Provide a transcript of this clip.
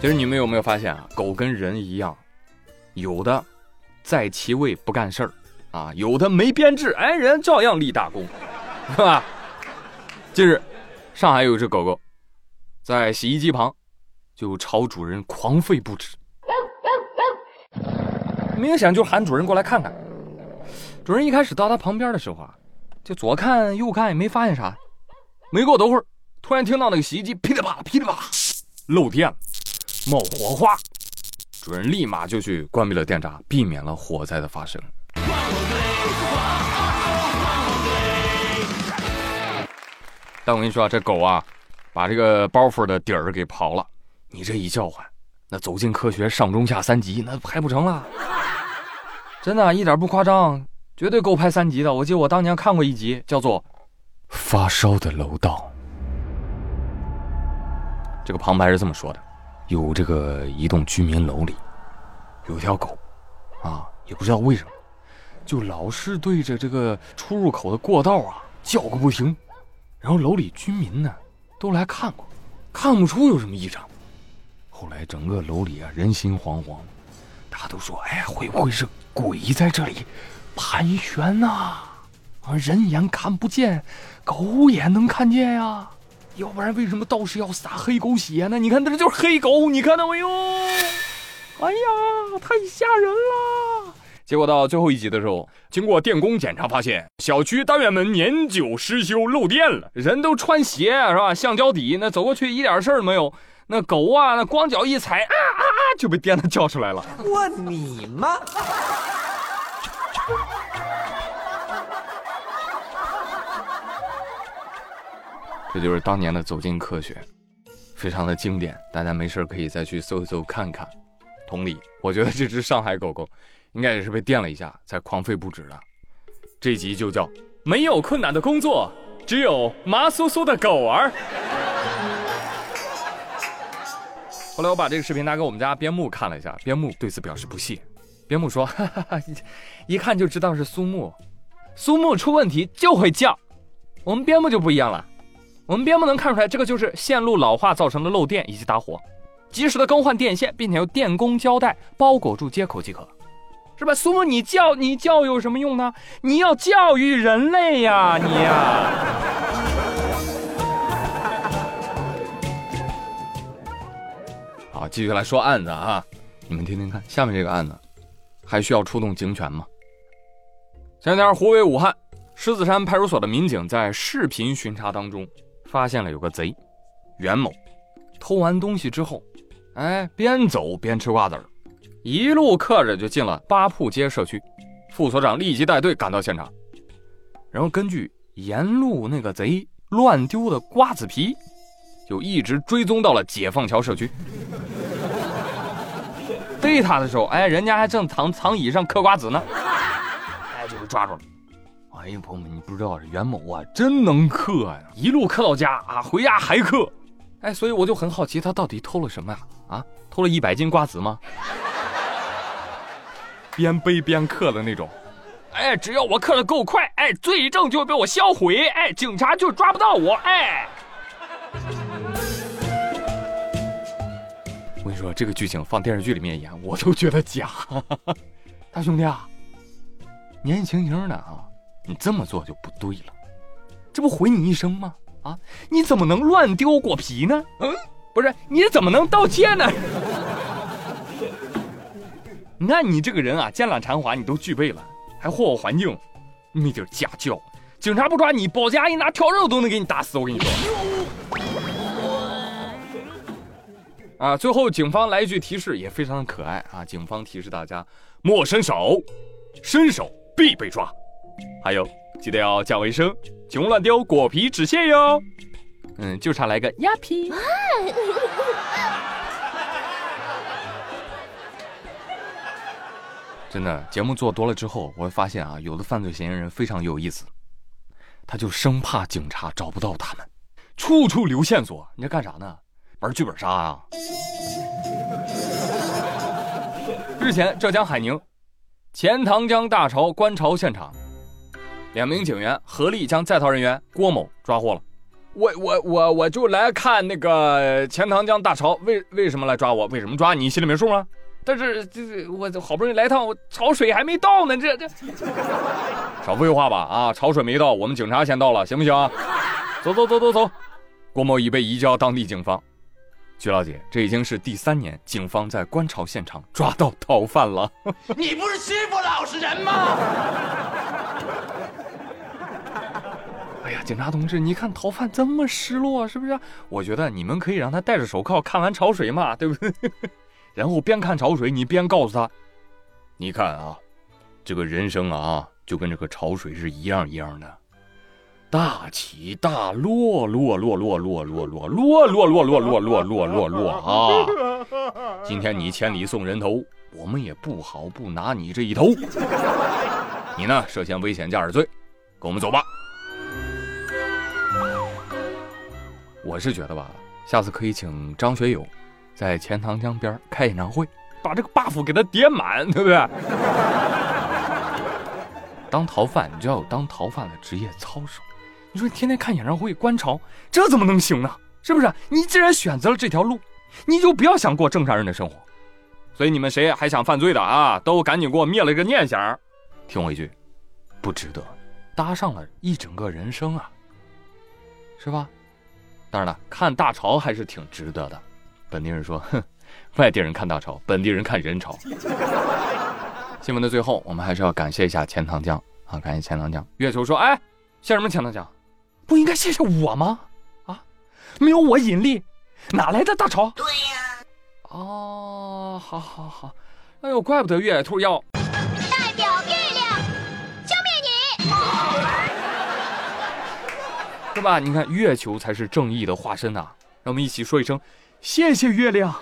其实你们有没有发现啊？狗跟人一样，有的在其位不干事儿啊，有的没编制，哎，人照样立大功，是吧？近日，上海有一只狗狗在洗衣机旁就朝主人狂吠不止，明显就喊主人过来看看。主人一开始到它旁边的时候啊，就左看右看也没发现啥，没过多会儿，突然听到那个洗衣机噼里啪啦噼里啪啦漏电了。冒火花，主人立马就去关闭了电闸，避免了火灾的发生。但我跟你说啊，这狗啊，把这个包袱的底儿给刨了。你这一叫唤，那走进科学上中下三集那拍不成了。真的，一点不夸张，绝对够拍三集的。我记得我当年看过一集，叫做《发烧的楼道》。这个旁白是这么说的。有这个一栋居民楼里，有条狗，啊，也不知道为什么，就老是对着这个出入口的过道啊叫个不停。然后楼里居民呢都来看过，看不出有什么异常。后来整个楼里啊人心惶惶，大家都说：“哎，会不会是鬼在这里盘旋呐？啊，人眼看不见，狗眼能看见呀。”要不然为什么道士要撒黑狗血呢？你看，这就是黑狗，你看到没有？哎呀，太吓人了！结果到最后一集的时候，经过电工检查，发现小区单元门年久失修，漏电了。人都穿鞋是吧？橡胶底，那走过去一点事儿没有。那狗啊，那光脚一踩，啊啊啊，就被电的叫出来了。我你妈！这就是当年的《走进科学》，非常的经典，大家没事可以再去搜一搜看看。同理，我觉得这只上海狗狗应该也是被电了一下才狂吠不止的。这集就叫“没有困难的工作，只有麻酥酥的狗儿”。后来我把这个视频拿给我们家边牧看了一下，边牧对此表示不屑。边牧说：“哈哈哈，一看就知道是苏木，苏木出问题就会叫，我们边牧就不一样了。”我们边牧能看出来，这个就是线路老化造成的漏电以及打火，及时的更换电线，并且用电工胶带包裹住接口即可，是吧？苏木，你教你教有什么用呢？你要教育人类呀，你呀！好，继续来说案子啊，你们听听看，下面这个案子还需要出动警犬吗？前两天，湖北武汉狮子山派出所的民警在视频巡查当中。发现了有个贼，袁某，偷完东西之后，哎，边走边吃瓜子儿，一路嗑着就进了八铺街社区。副所长立即带队赶到现场，然后根据沿路那个贼乱丢的瓜子皮，就一直追踪到了解放桥社区。逮他的时候，哎，人家还正躺躺椅上嗑瓜子呢，哎，就被抓住了。哎呀，朋友们，你不知道袁某啊，真能嗑呀，一路嗑到家啊，回家还嗑。哎，所以我就很好奇，他到底偷了什么呀？啊，偷了一百斤瓜子吗？边背边嗑的那种。哎，只要我嗑的够快，哎，罪证就会被我销毁，哎，警察就抓不到我，哎。我跟你说，这个剧情放电视剧里面演，我都觉得假。大兄弟啊，年轻轻的啊。你这么做就不对了，这不毁你一生吗？啊，你怎么能乱丢果皮呢？嗯，不是，你怎么能盗窃呢？你看你这个人啊，奸懒馋滑，你都具备了，还祸害环境，没点家教，警察不抓你，保洁阿姨拿笤帚都能给你打死。我跟你说。啊，最后警方来一句提示，也非常的可爱啊！警方提示大家：莫伸手，伸手必被抓。还有，记得要讲卫生，请勿乱丢果皮、纸屑哟。嗯，就差来个鸭皮。真的，节目做多了之后，我会发现啊，有的犯罪嫌疑人非常有意思，他就生怕警察找不到他们，处处留线索。你这干啥呢？玩剧本杀啊？日前，浙江海宁钱塘江大潮观潮现场。两名警员合力将在逃人员郭某抓获了。我我我我就来看那个钱塘江大潮，为为什么来抓我？为什么抓你？心里没数吗？但是这我好不容易来趟，我潮水还没到呢，这这少废话吧啊！潮水没到，我们警察先到了，行不行？走走走走走，郭某已被移交当地警方。据了解，这已经是第三年警方在观潮现场抓到逃犯了。你不是欺负老实人吗？哎呀，警察同志，你看逃犯这么失落，是不是？我觉得你们可以让他戴着手铐看完潮水嘛，对不对？然后边看潮水，你边告诉他，你看啊，这个人生啊，就跟这个潮水是一样一样的，大起大落，落落落落落落落落落落落落落落落啊！今天你千里送人头，我们也不好不拿你这一头。你呢，涉嫌危险驾驶罪，跟我们走吧。我是觉得吧，下次可以请张学友在钱塘江边开演唱会，把这个 buff 给他叠满，对不对？当逃犯，你就要有当逃犯的职业操守。你说你天天看演唱会、观潮，这怎么能行呢？是不是？你既然选择了这条路，你就不要想过正常人的生活。所以你们谁还想犯罪的啊，都赶紧给我灭了这个念想。听我一句，不值得，搭上了一整个人生啊，是吧？当然了，看大潮还是挺值得的。本地人说：“哼，外地人看大潮，本地人看人潮。”新闻的最后，我们还是要感谢一下钱塘江啊，感谢钱塘江。月球说：“哎，谢什么钱塘江？不应该谢谢我吗？啊，没有我引力，哪来的大潮？”对呀。哦，好好好，哎呦，怪不得月兔要。对吧？你看，月球才是正义的化身呐！让我们一起说一声，谢谢月亮。